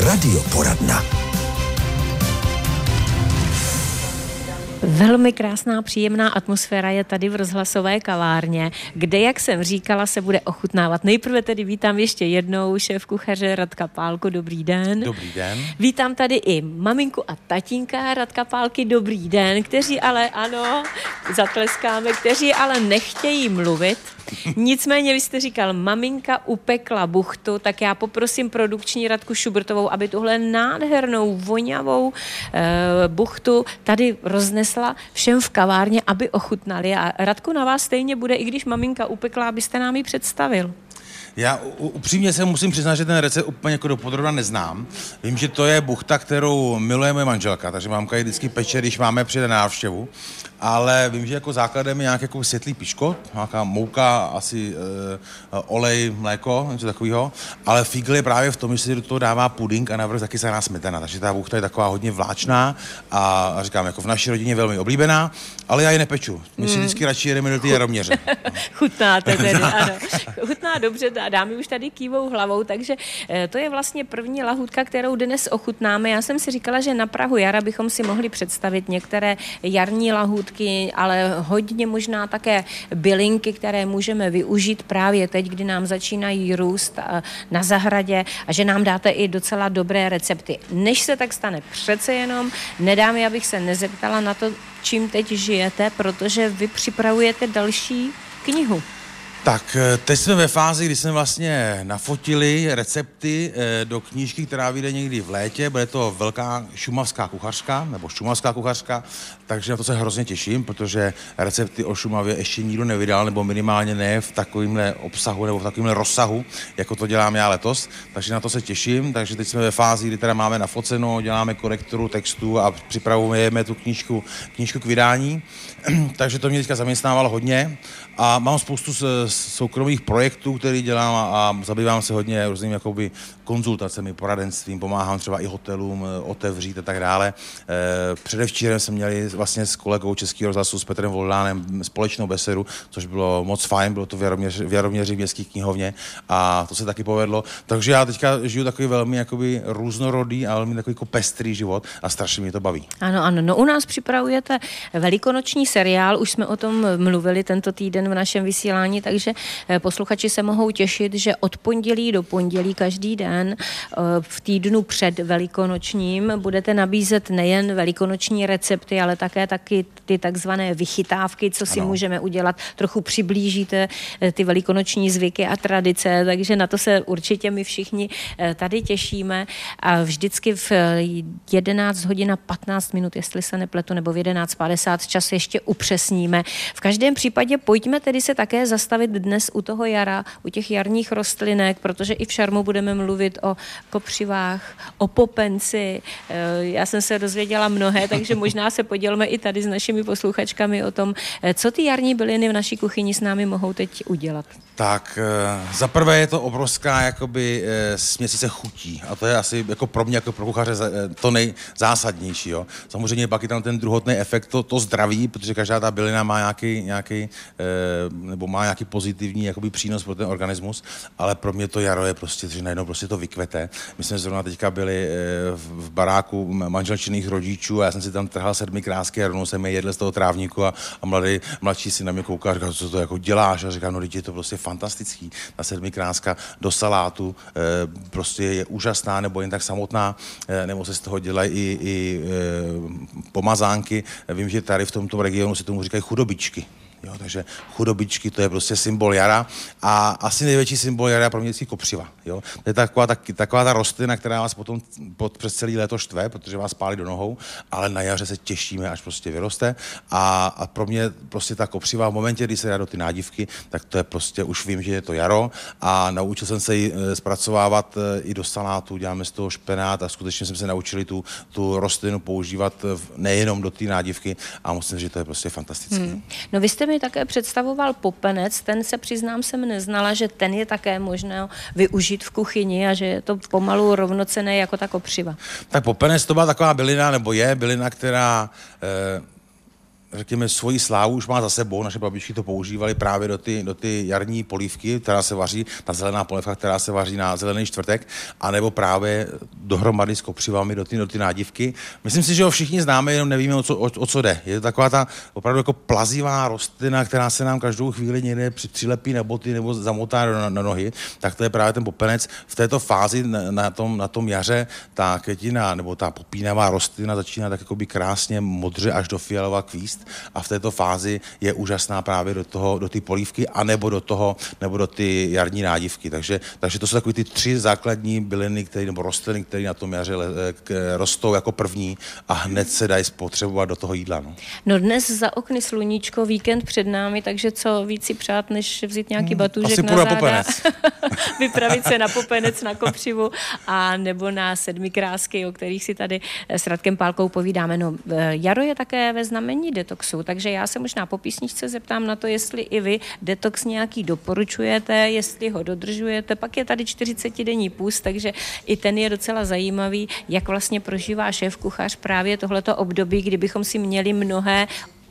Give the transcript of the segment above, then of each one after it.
Radioporadna. Velmi krásná, příjemná atmosféra je tady v rozhlasové kavárně, kde, jak jsem říkala, se bude ochutnávat. Nejprve tedy vítám ještě jednou šéf kuchaře Radka Pálko, dobrý den. Dobrý den. Vítám tady i maminku a tatínka Radka Pálky, dobrý den, kteří ale, ano, zatleskáme, kteří ale nechtějí mluvit, Nicméně vy jste říkal, maminka upekla buchtu, tak já poprosím produkční Radku Šubrtovou, aby tuhle nádhernou, vonavou e, buchtu tady roznesla všem v kavárně, aby ochutnali. A Radku na vás stejně bude, i když maminka upekla, abyste nám ji představil. Já upřímně se musím přiznat, že ten recept úplně jako dopodrobna neznám. Vím, že to je buchta, kterou miluje moje manželka, takže mamka ji vždycky peče, když máme přijde návštěvu. Ale vím, že jako základem je nějaký jako světlý piško, nějaká mouka, asi e, olej, mléko, něco takového. Ale fígl je právě v tom, že se do toho dává puding a navrh taky se smetana. Takže ta buchta je taková hodně vláčná a, a říkám, jako v naší rodině velmi oblíbená, ale já ji nepeču. My si mm. vždycky radši jedeme do té jaroměře. Chutnáte tedy, ano. Chutná dobře, dámy už tady kývou hlavou, takže eh, to je vlastně první lahutka, kterou dnes ochutnáme. Já jsem si říkala, že na Prahu jara bychom si mohli představit některé jarní lahůdky, ale hodně možná také bylinky, které můžeme využít právě teď, kdy nám začínají růst eh, na zahradě a že nám dáte i docela dobré recepty. Než se tak stane, přece jenom nedám, abych se nezeptala na to, čím teď žijete, protože vy připravujete další knihu. Tak eh, teď jsme ve fázi, kdy jsme vlastně nafotili recepty eh, do knížky, která vyjde někdy v létě. Bude to velká šumavská kuchařka, nebo šumavská kuchařka, takže na to se hrozně těším, protože recepty o Šumavě ještě nikdo nevydal, nebo minimálně ne v takovémhle obsahu nebo v takovémhle rozsahu, jako to dělám já letos. Takže na to se těším, takže teď jsme ve fázi, kdy teda máme nafoceno, děláme korekturu textu a připravujeme tu knížku, knížku k vydání. takže to mě teďka zaměstnávalo hodně a mám spoustu soukromých projektů, který dělám a, zabývám se hodně různými jakoby konzultacemi, poradenstvím, pomáhám třeba i hotelům eh, otevřít a tak dále. E, předevčírem jsme měli vlastně s kolegou Českého rozhlasu s Petrem Voldánem společnou besedu, což bylo moc fajn, bylo to v Jaroměři, v městské knihovně a to se taky povedlo. Takže já teďka žiju takový velmi jakoby různorodý a velmi takový jako pestrý život a strašně mě to baví. Ano, ano. No u nás připravujete velikonoční seriál, už jsme o tom mluvili tento týden v našem vysílání, takže eh, posluchači se mohou těšit, že od pondělí do pondělí každý den eh, v týdnu před velikonočním budete nabízet nejen velikonoční recepty, ale také taky ty takzvané vychytávky, co si ano. můžeme udělat. Trochu přiblížíte eh, ty velikonoční zvyky a tradice, takže na to se určitě my všichni tady těšíme. A vždycky v 11 hodin a 15 minut, jestli se nepletu, nebo v 11.50 čas ještě upřesníme. V každém případě pojďme tedy se také zastavit dnes u toho jara, u těch jarních rostlinek, protože i v šarmu budeme mluvit o kopřivách, o popenci. Eh, já jsem se dozvěděla mnohé, takže možná se podělme i tady s našimi posluchačkami o tom, eh, co ty jarní byliny v naší kuchyni s námi mohou teď udělat. Tak eh, za prvé je to obrovská jakoby směsice chutí a to je asi jako pro mě jako pro kuchaře to nejzásadnější. Jo. Samozřejmě pak je tam ten druhotný efekt, to, to zdraví, protože každá ta bylina má nějaký, nějaký nebo má nějaký pozitivní jakoby přínos pro ten organismus, ale pro mě to jaro je prostě, že najednou prostě to vykvete. My jsme zrovna teďka byli eh, v baráku manželčinných rodičů a já jsem si tam trhal sedmi krásky a rovnou jsem je jedl z toho trávníku a, a mladý, mladší si na mě kouká a říká, co to jako děláš? A říká, no je to prostě fantastický. Ta sedmi kráska do salátu eh, prostě je úžasná, nebo jen tak samotná, eh, nebo se z toho dělají i, i pomazánky. Vím, že tady v tomto regionu se tomu říkají chudobičky. Jo, takže chudobičky, to je prostě symbol jara a asi největší symbol jara pro mě je kopřiva. Jo. To je taková ta, taková ta rostlina, která vás potom pod, přes celý léto štve, protože vás pálí do nohou, ale na jaře se těšíme, až prostě vyroste a, a pro mě prostě ta kopřiva v momentě, kdy se jde do ty nádivky, tak to je prostě, už vím, že je to jaro a naučil jsem se ji e, zpracovávat e, i do salátu, děláme z toho špenát a skutečně jsem se naučili tu, tu rostlinu používat nejenom do té nádivky a musím říct, že to je prostě fantastické. Hmm. No vy jste mi také představoval popenec, ten se přiznám jsem neznala, že ten je také možné využít v kuchyni a že je to pomalu rovnocené jako ta kopřiva. Tak popenec to byla taková bylina, nebo je bylina, která eh, řekněme, svoji slávu už má za sebou. Naše babičky to používali právě do ty, do ty jarní polívky, která se vaří, ta zelená polívka, která se vaří na zelený čtvrtek, anebo právě dohromady s kopřivami do ty, do ty nádivky. Myslím si, že ho všichni známe, jenom nevíme, o co, o, o co jde. Je to taková ta opravdu jako plazivá rostlina, která se nám každou chvíli někde přilepí na boty nebo zamotá na, na nohy, tak to je právě ten popenec. V této fázi na, na, tom, na tom jaře ta květina nebo ta popínavá rostlina začíná tak jako by krásně modře až do fialová kvíst a v této fázi je úžasná právě do toho, do ty polívky anebo do toho, nebo do ty jarní nádivky. Takže, takže to jsou takové ty tři základní byliny, které, nebo rostliny, které na tom jaře rostou jako první a hned se dají spotřebovat do toho jídla. No, no dnes za okny sluníčko, víkend před námi, takže co víc si přát, než vzít nějaký hmm, batůžek Asi na záda, popenec. vypravit se na popenec, na kopřivu a nebo na sedmi krásky, o kterých si tady s Radkem Pálkou povídáme. No, eh, jaro je také ve znamení detoxu, takže já se možná po písničce zeptám na to, jestli i vy detox nějaký doporučujete, jestli ho dodržujete. Pak je tady 40-denní půst, takže i ten je docela zajímavý, jak vlastně prožívá šéf kuchař právě tohleto období, kdybychom si měli mnohé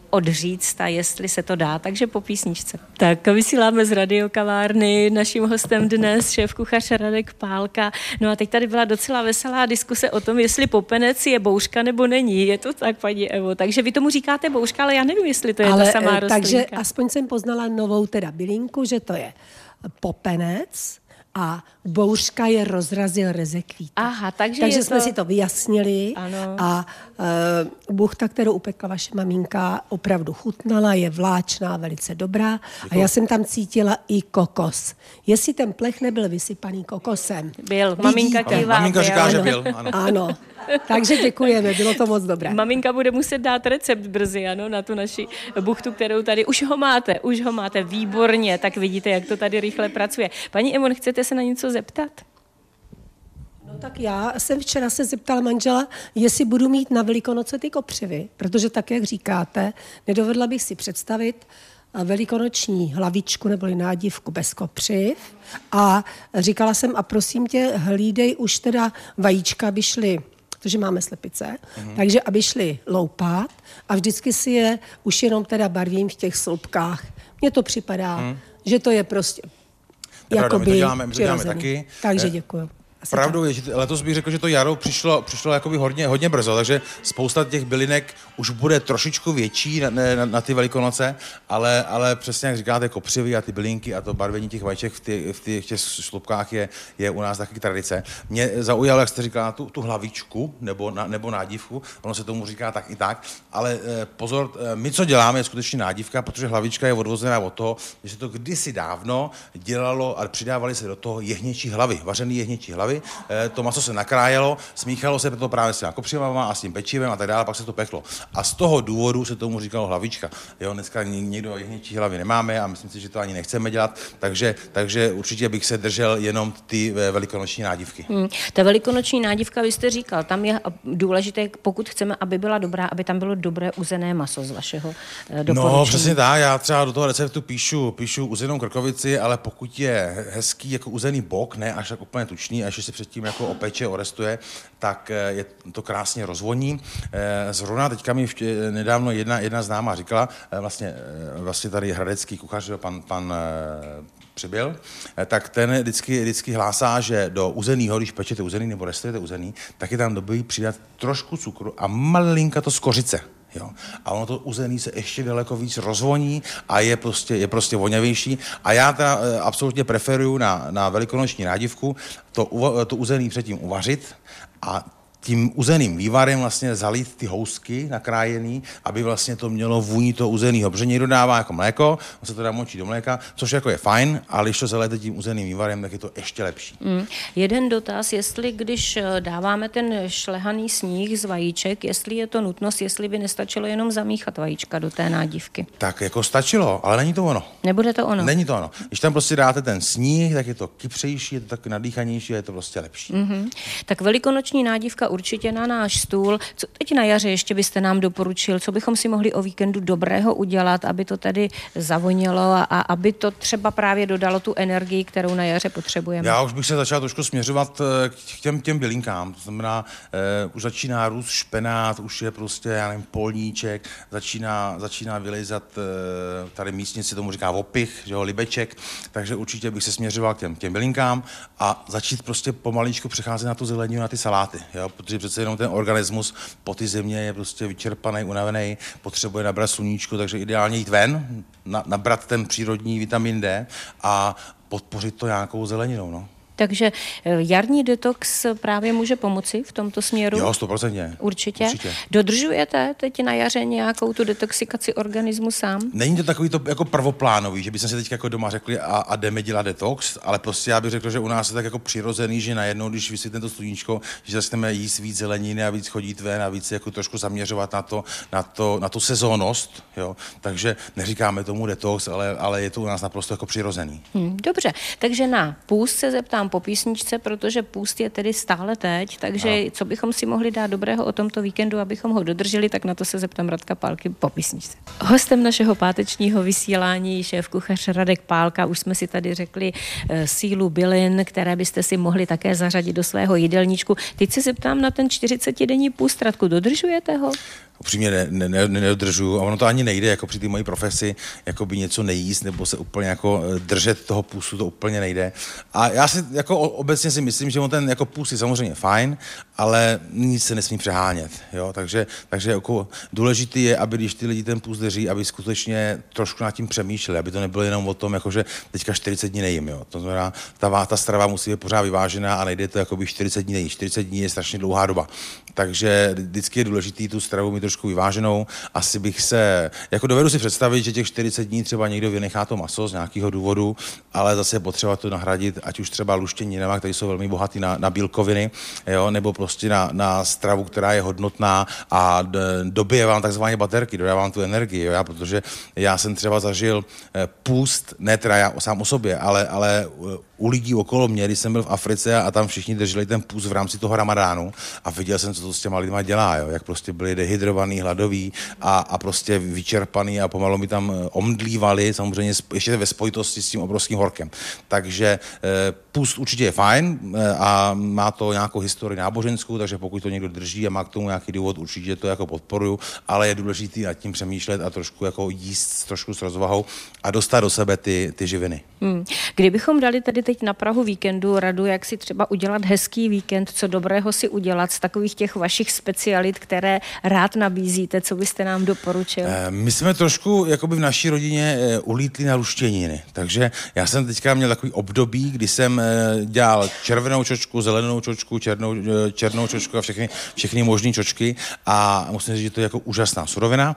odříct a jestli se to dá, takže po písničce. Tak vysíláme z radiokavárny, naším hostem dnes šéf kuchař Radek Pálka. No a teď tady byla docela veselá diskuse o tom, jestli popenec je bouřka nebo není. Je to tak, paní Evo. Takže vy tomu říkáte bouřka, ale já nevím, jestli to je ale, ta samá rostlinka. Takže aspoň jsem poznala novou teda bylinku, že to je popenec, a bouřka je rozrazil rezekvít. Aha, takže, takže jsme to... si to vyjasnili ano. a uh, buchta, kterou upekla vaše maminka, opravdu chutnala, je vláčná, velice dobrá Děkuji. a já jsem tam cítila i kokos. Jestli ten plech nebyl vysypaný kokosem. Byl, maminka kývá. Maminka říká, že byl, ano. ano. Takže děkujeme, bylo to moc dobré. Maminka bude muset dát recept brzy, ano, na tu naši buchtu, kterou tady, už ho máte, už ho máte, výborně, tak vidíte, jak to tady rychle pracuje. Paní Emon, chcete se na něco zeptat? No tak já jsem včera se zeptala manžela, jestli budu mít na Velikonoce ty kopřivy, protože tak, jak říkáte, nedovedla bych si představit, velikonoční hlavičku neboli nádivku bez kopřiv a říkala jsem a prosím tě, hlídej už teda vajíčka, aby šly protože máme slepice, mm-hmm. takže aby šli loupat a vždycky si je už jenom teda barvím v těch sloupkách. Mně to připadá, mm. že to je prostě Jakoby my to děláme, my to děláme taky. Takže eh, děkuji. Asi Pravdou je, že letos bych řekl, že to jaro přišlo, přišlo jakoby hodně, hodně brzo, takže spousta těch bylinek už bude trošičku větší na, na, na ty velikonoce, ale, ale přesně jak říkáte, kopřivy a ty bylinky a to barvení těch vajíček v, ty, v těch, těch šlupkách je, je u nás taky tradice. Mě zaujalo, jak jste říkala, tu, tu hlavičku nebo, na, nebo nádívku, ono se tomu říká tak i tak, ale eh, pozor, eh, my co děláme je skutečně nádívka, protože hlavička je odvozená od toho, že se to kdysi dávno dělalo a přidávali se do toho jehněčí hlavy, vařený jehněčí hlavy, hlavy, eh, to maso se nakrájelo, smíchalo se to právě s těma kopřivama a s tím pečivem a tak dále, pak se to peklo. A z toho důvodu se tomu říkalo hlavička. Jo, dneska někdo jehněčí hlavy nemáme a myslím si, že to ani nechceme dělat, takže, takže určitě bych se držel jenom ty eh, velikonoční nádivky. Hmm. Ta velikonoční nádivka, vy jste říkal, tam je důležité, pokud chceme, aby byla dobrá, aby tam bylo dobré uzené maso z vašeho eh, doporučení. No, přesně tak. Já třeba do toho receptu píšu, píšu uzenou krkovici, ale pokud je hezký jako uzený bok, ne až tak úplně tučný, až se předtím jako opeče, orestuje, tak eh, je to krásně rozvoní. Eh, zrovna teďka mi nedávno jedna, jedna známá říkala, eh, vlastně, vlastně tady hradecký kuchař, pan, pan přibyl, tak ten vždycky, vždycky hlásá, že do uzeného, když pečete uzený nebo restujete uzený, tak je tam dobrý přidat trošku cukru a malinka to skořice. Jo. A ono to uzený se ještě daleko víc rozvoní a je prostě, je prostě voňavější. A já teda e, absolutně preferuju na, na velikonoční nádivku to, to uzený předtím uvařit a tím uzeným vývarem vlastně zalít ty housky nakrájený, aby vlastně to mělo vůni toho uzenýho. Protože někdo dává jako mléko, on se to dá močí do mléka, což jako je fajn, ale když to zalijete tím uzeným vývarem, tak je to ještě lepší. Mm. Jeden dotaz, jestli když eh, dáváme ten šlehaný sníh z vajíček, jestli je to nutnost, jestli by nestačilo jenom zamíchat vajíčka do té nádivky. Tak jako stačilo, ale není to ono. Nebude to ono. Není to ono. Když tam prostě dáte ten sníh, tak je to kypřejší, je to tak nadýchanější, je to prostě lepší. Mm-hmm. Tak velikonoční určitě na náš stůl. Co teď na jaře ještě byste nám doporučil, co bychom si mohli o víkendu dobrého udělat, aby to tady zavonělo a, a aby to třeba právě dodalo tu energii, kterou na jaře potřebujeme? Já už bych se začal trošku směřovat eh, k těm, těm bylinkám. To znamená, uh, už začíná růst špenát, už je prostě, já nevím, polníček, začíná, začíná vylejzat uh, tady místnici tomu říká opich, že jo, libeček, takže určitě bych se směřoval k těm, těm bylinkám a začít prostě pomaličku přecházet na tu zeleninu, na ty saláty, jo, protože přece jenom ten organismus po ty země je prostě vyčerpaný, unavený, potřebuje nabrat sluníčko, takže ideálně jít ven, na, nabrat ten přírodní vitamin D a podpořit to nějakou zeleninou. No. Takže eh, jarní detox právě může pomoci v tomto směru? Jo, stoprocentně. Určitě. Určitě. Dodržujete teď na jaře nějakou tu detoxikaci organismu sám? Není to takový to jako prvoplánový, že bychom si teď jako doma řekli a, a jdeme dělat detox, ale prostě já bych řekl, že u nás je tak jako přirozený, že najednou, když vysvětlím to sluníčko, že začneme jíst víc zeleniny a víc chodit ven a víc jako trošku zaměřovat na, to, na, to, na tu sezónnost. Jo? Takže neříkáme tomu detox, ale, ale je to u nás naprosto jako přirozený. Hmm, dobře, takže na půst se zeptám po písničce, protože půst je tedy stále teď, takže no. co bychom si mohli dát dobrého o tomto víkendu, abychom ho dodrželi, tak na to se zeptám Radka Pálky po písničce. Hostem našeho pátečního vysílání šéf kuchař Radek Pálka, už jsme si tady řekli e, sílu bylin, které byste si mohli také zařadit do svého jídelníčku. Teď se zeptám na ten 40-denní půst, Radku, dodržujete ho? Upřímně ne, ne, ne, nedodržuju a ono to ani nejde, jako při té mojí profesi, jako by něco nejíst nebo se úplně jako eh, držet toho půstu, to úplně nejde. A já si jako obecně si myslím, že on ten jako půst je samozřejmě fajn, ale nic se nesmí přehánět, jo, takže, takže jako důležitý je, aby když ty lidi ten půst drží, aby skutečně trošku nad tím přemýšleli, aby to nebylo jenom o tom, jako že teďka 40 dní nejím, jo. To znamená, ta, ta strava musí být pořád vyvážená a nejde to jako by 40 dní nejít. 40 dní je strašně dlouhá doba. Takže vždycky je důležitý tu stravu mít trošku vyváženou. Asi bych se, jako dovedu si představit, že těch 40 dní třeba někdo vynechá to maso z nějakého důvodu, ale zase je potřeba to nahradit, ať už třeba luštěninama, které jsou velmi bohaté na, na bílkoviny, jo, nebo prostě na, na stravu, která je hodnotná a dobije vám takzvané baterky, dodávám tu energii, jo, já, protože já jsem třeba zažil eh, půst, ne teda já sám o sobě, ale, ale u lidí okolo mě, když jsem byl v Africe a tam všichni drželi ten půst v rámci toho ramadánu a viděl jsem, co to s těma lidma dělá, jo? jak prostě byli dehydrovaný, hladoví a, a prostě vyčerpaný a pomalu mi tam eh, omdlívali, samozřejmě ještě ve spojitosti s tím obrovským horkem. Takže e, půst určitě je fajn e, a má to nějakou historii náboženskou, takže pokud to někdo drží a má k tomu nějaký důvod, určitě to jako podporuju, ale je důležité nad tím přemýšlet a trošku jako jíst trošku s rozvahou a dostat do sebe ty, ty živiny. Hmm. Kdybychom dali tedy teď na Prahu víkendu radu, jak si třeba udělat hezký víkend, co dobrého si udělat z takových těch vašich specialit, které rád nabízíte, co byste nám doporučil? Eh, my jsme trošku jakoby v naší rodině eh, ulítli na luštěniny, takže já jsem teďka měl takový období, kdy jsem eh, dělal červenou čočku, zelenou čočku, černou, černou čočku a všechny, všechny možné čočky a musím říct, že to je jako úžasná surovina,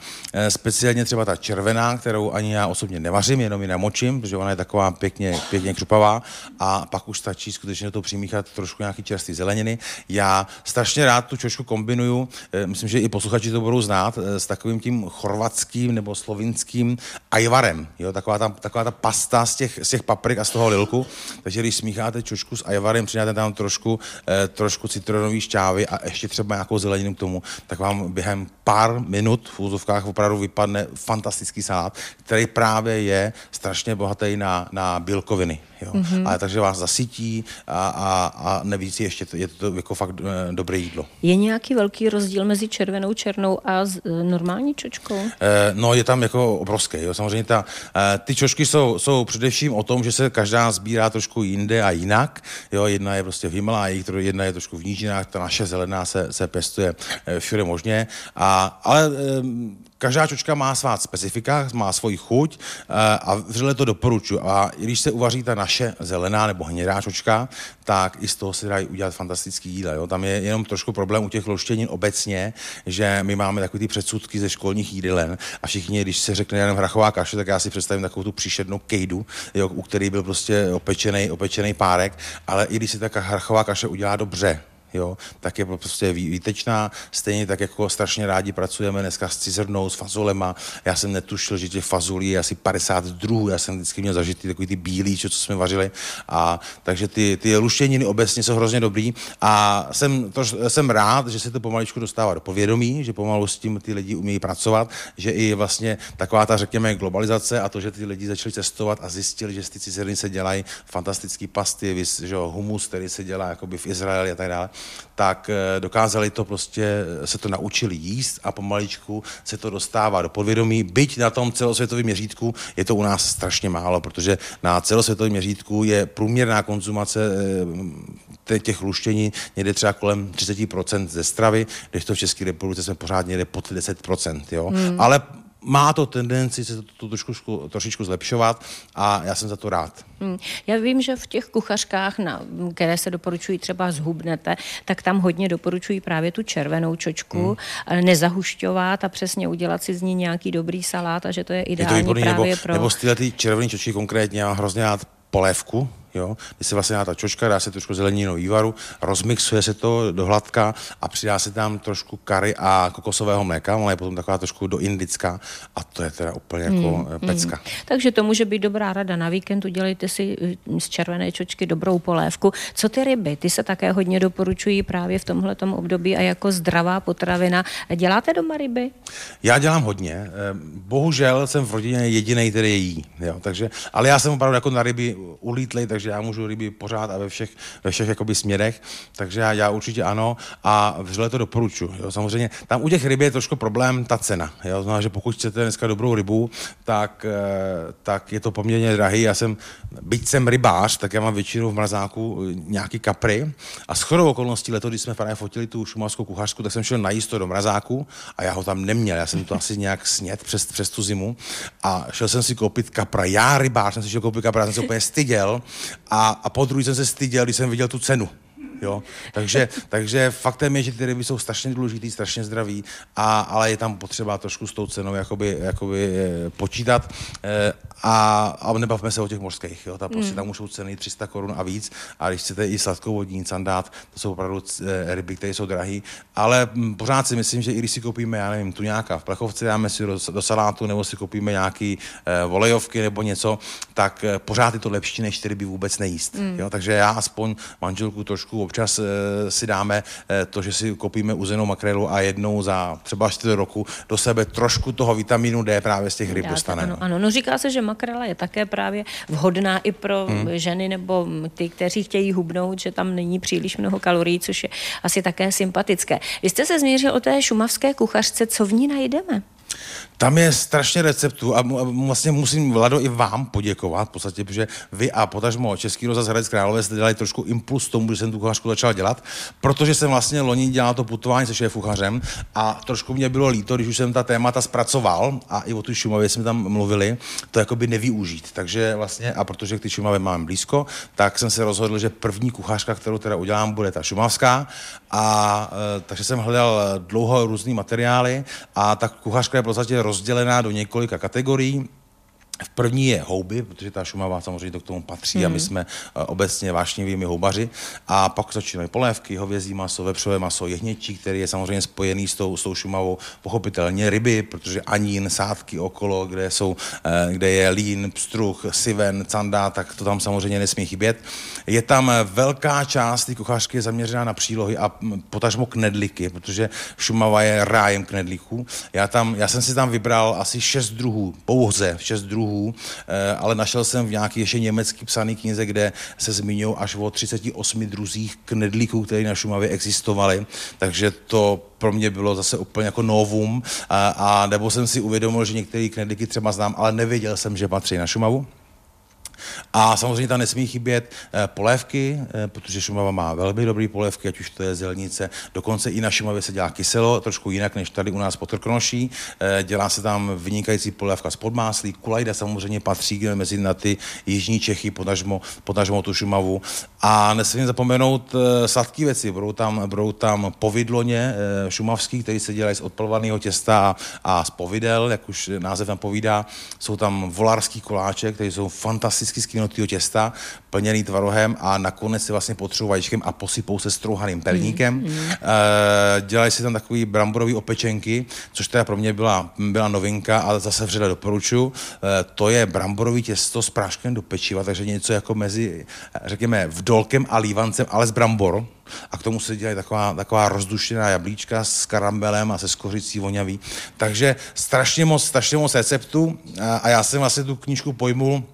speciálně třeba ta červená, kterou ani já osobně nevařím, jenom ji namočím, protože ona je taková pěkně, pěkně křupavá a pak už stačí skutečně to přimíchat trošku nějaký čerstvý zeleniny. Já strašně rád tu čočku kombinuju, eh, myslím, že i posluchači to budou znát, eh, s takovým tím chorvatským nebo slovinským ajvarem. Jo? Taková, ta, taková ta pasta z těch, z těch paprik a z toho lilku. Takže když smícháte čočku s ajvarem, přidáte tam trošku, eh, trošku citronové šťávy a ještě třeba nějakou zeleninu k tomu, tak vám během pár minut v úzovkách opravdu vypadne fantastický salát, který právě je strašně bohatý na, na bílkoviny. Jo. Mm-hmm. Ale takže vás zasytí a, a, a nevíc ještě je to jako fakt dobré jídlo. Je nějaký velký rozdíl mezi červenou černou a e, normální čočkou? E, no je tam jako obrovský. Jo. Samozřejmě ta, e, ty čočky jsou, jsou především o tom, že se každá sbírá trošku jinde a jinak. Jo. Jedna je prostě v Himaláji, jedna je trošku v nížinách, ta naše zelená se, se pestuje e, všude možně. A, ale Každá čočka má svá specifika, má svoji chuť eh, a vřele to doporučuji. A když se uvaří ta naše zelená nebo hnědá čočka, tak i z toho se dají udělat fantastický jídla. Jo? Tam je jenom trošku problém u těch loštěnin obecně, že my máme takové ty předsudky ze školních jídelen a všichni, když se řekne jenom hrachová kaše, tak já si představím takovou tu příšernou kejdu, jo, u který byl prostě opečený, opečený párek, ale i když se ta hrachová kaše udělá dobře, jo, tak je prostě výtečná. Stejně tak jako strašně rádi pracujeme dneska s cizrnou, s fazolema. Já jsem netušil, že těch fazolí je asi 50 druhů. Já jsem vždycky měl zažitý takový ty bílý, čo, co jsme vařili. A, takže ty, ty luštěniny obecně jsou hrozně dobrý. A jsem, to, jsem rád, že se to pomaličku dostává do povědomí, že pomalu s tím ty lidi umějí pracovat, že i vlastně taková ta, řekněme, globalizace a to, že ty lidi začali cestovat a zjistili, že z ty cizrny se dělají fantastické pasty, že humus, který se dělá jakoby v Izraeli a tak dále, tak eh, dokázali to prostě, eh, se to naučili jíst a pomaličku se to dostává do podvědomí. Byť na tom celosvětovém měřítku je to u nás strašně málo, protože na celosvětovém měřítku je průměrná konzumace eh, těch luštění někde třeba kolem 30% ze stravy, když to v České republice jsme pořád někde pod 10%. Jo? Hmm. Ale má to tendenci se to, to trošku, trošičku zlepšovat a já jsem za to rád. Hmm. Já vím, že v těch kuchařkách, na, které se doporučují třeba zhubnete, tak tam hodně doporučují právě tu červenou čočku, hmm. nezahušťovat a přesně udělat si z ní nějaký dobrý salát a že to je ideální je to právě nebo, pro... Nebo z ty červené čočky konkrétně, já hrozně rád polévku, jo, kdy se vlastně dá ta čočka, dá se trošku zeleninu vývaru, rozmixuje se to do hladka a přidá se tam trošku kary a kokosového mléka, ale je potom taková trošku do indická a to je teda úplně jako mm, pecka. Mm. Takže to může být dobrá rada na víkend, udělejte si hm, z červené čočky dobrou polévku. Co ty ryby? Ty se také hodně doporučují právě v tomhle období a jako zdravá potravina. Děláte doma ryby? Já dělám hodně. Eh, bohužel jsem v rodině jediný, který je jí. Jo, takže, ale já jsem opravdu jako na ryby ulítlej, takže takže já můžu ryby pořád a ve všech, ve všech jakoby směrech, takže já, já určitě ano a vřele to doporučuji. Jo. Samozřejmě tam u těch ryb je trošku problém ta cena. Jo. Znamená, že pokud chcete dneska dobrou rybu, tak, eh, tak je to poměrně drahý. Já jsem, byť jsem rybář, tak já mám většinou v mrazáku eh, nějaký kapry a s chodou okolností leto, když jsme právě fotili tu šumovskou kuchařku, tak jsem šel najíst to do mrazáku a já ho tam neměl. Já jsem to asi nějak snět přes, přes tu zimu a šel jsem si koupit kapra. Já rybář jsem si šel koupit kapra, jsem se úplně styděl a, a po druhý jsem se styděl, když jsem viděl tu cenu. Jo? Takže, takže faktem je, že ty ryby jsou strašně důležitý, strašně zdraví, a, ale je tam potřeba trošku s tou cenou jakoby, jakoby eh, počítat. E, a, a nebavme se o těch mořských, jo? Ta prostě mm. tam už jsou ceny 300 korun a víc. A když chcete i sladkou vodní sandát, to jsou opravdu e, ryby, které jsou drahé. Ale hm, pořád si myslím, že i když si koupíme, já nevím, tu nějaká v plechovce, dáme si do, do salátu, nebo si koupíme nějaký e, volejovky nebo něco, tak e, pořád je to lepší, než ty ryby vůbec nejíst. Mm. Jo? Takže já aspoň manželku trošku občas e, si dáme e, to, že si koupíme uzenou makrelu a jednou za třeba 4 roku do sebe trošku toho vitamínu D právě z těch ryb dostaneme. Ano, ano, no říká se, že makrela je také právě vhodná i pro hmm. ženy nebo ty, kteří chtějí hubnout, že tam není příliš mnoho kalorií, což je asi také sympatické. Vy jste se změřil o té šumavské kuchařce, co v ní najdeme? Tam je strašně receptů a vlastně musím, Vlado, i vám poděkovat, v podstatě, protože vy a potažmo Český rozhlas Hradec Králové jste dělali trošku impuls tomu, že jsem tu kuchařku začal dělat, protože jsem vlastně loni dělal to putování se šéfuchařem a trošku mě bylo líto, když už jsem ta témata zpracoval a i o tu Šumavě jsme tam mluvili, to jako by nevyužít. Takže vlastně, a protože k ty Šumavě mám blízko, tak jsem se rozhodl, že první kuchařka, kterou teda udělám, bude ta šumavská. A e, takže jsem hledal dlouho různý materiály a ta kuchařka v podstatě rozdělená do několika kategorií. V první je houby, protože ta Šumava samozřejmě to k tomu patří mm. a my mhm. jsme uh, obecně vášnivými houbaři. A pak začínají polévky, hovězí maso, vepřové maso, jehněčí, který je samozřejmě spojený s tou, s tou Šumavou, pochopitelně ryby, protože anín, sádky okolo, kde, jsou, uh, kde je lín, pstruh, siven, canda, tak to tam samozřejmě nesmí chybět. Je tam velká část té kuchařky zaměřená na přílohy a potažmo knedliky, protože Šumava je rájem knedliků. Já, tam, já jsem si tam vybral asi šest druhů, pouze šest druhů druhů, eh, ale našel jsem v nějaký ještě německý psaný knize, kde se zmiňují až o 38 druzích knedlíků, které na Šumavě existovaly, takže to pro mě bylo zase úplně jako novum a, a nebo jsem si uvědomil, že některé knedlíky třeba znám, ale nevěděl jsem, že patří na Šumavu. A samozřejmě tam nesmí chybět eh, polévky, eh, protože Šumava má velmi dobrý polévky, ať už to je zelnice. Dokonce i na Šumavě se dělá kyselo, trošku jinak než tady u nás pod Trknoší. Eh, dělá se tam vynikající polévka z podmáslí. Kulajda samozřejmě patří mezi na ty jižní Čechy, potažmo, potažmo tu Šumavu. A nesmím zapomenout sladké věci. Budou tam, budou tam povidloně šumavský, který se dělají z odpalovaného těsta a z povidel, jak už název nám povídá. Jsou tam volarský koláče, které jsou fantasticky z těsta, plněný tvarohem a nakonec si vlastně potřebují vajíčkem a posypou se strouhaným perníkem. Mm, mm. E, dělají si tam takový bramborový opečenky, což teda pro mě byla, byla novinka, ale zase vřele doporučuji. E, to je bramborový těsto s práškem do pečiva, takže něco jako mezi, řekněme, vdolkem a lívancem, ale z brambor a k tomu se dělají taková, taková rozdušená jablíčka s karambelem a se skořicí voňavý. Takže strašně moc, strašně moc receptů a, a já jsem vlastně tu knížku pojmul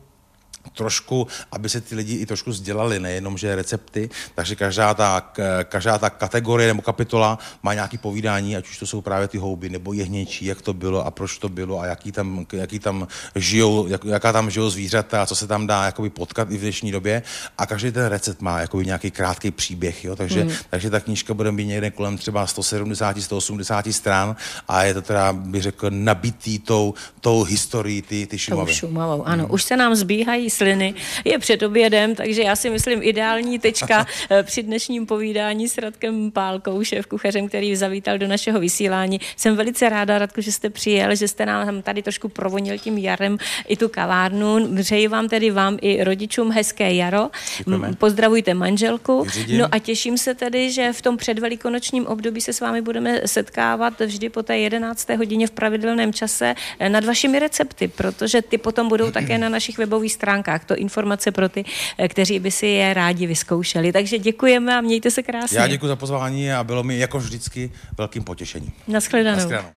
trošku, aby se ty lidi i trošku sdělali, nejenom, že recepty, takže každá ta, každá ta kategorie nebo kapitola má nějaký povídání, ať už to jsou právě ty houby nebo jehněčí, jak to bylo a proč to bylo a jaký tam, jaký tam žijou, jak, jaká tam žijou zvířata a co se tam dá jakoby potkat i v dnešní době a každý ten recept má jakoby nějaký krátký příběh, jo? Takže, mm. takže ta knížka bude mít někde kolem třeba 170-180 stran a je to teda, bych řekl, nabitý tou, tou historií ty, ty Šumavy. Šumavou, ano. Mm. Už se nám zbíhají sliny, je před obědem, takže já si myslím ideální tečka eh, při dnešním povídání s Radkem Pálkou, šéf kuchařem, který zavítal do našeho vysílání. Jsem velice ráda, Radku, že jste přijel, že jste nám tady trošku provonil tím jarem i tu kavárnu. Přeji vám tedy vám i rodičům hezké jaro. Děkujeme. Pozdravujte manželku. Vyřídím. No a těším se tedy, že v tom předvelikonočním období se s vámi budeme setkávat vždy po té 11. hodině v pravidelném čase eh, nad vašimi recepty, protože ty potom budou také na našich webových stránkách stránkách. To informace pro ty, eh, kteří by si je rádi vyzkoušeli. Takže děkujeme a mějte se krásně. Já děkuji za pozvání a bylo mi jako vždycky velkým potěšením. Naschledanou. Naschledanou.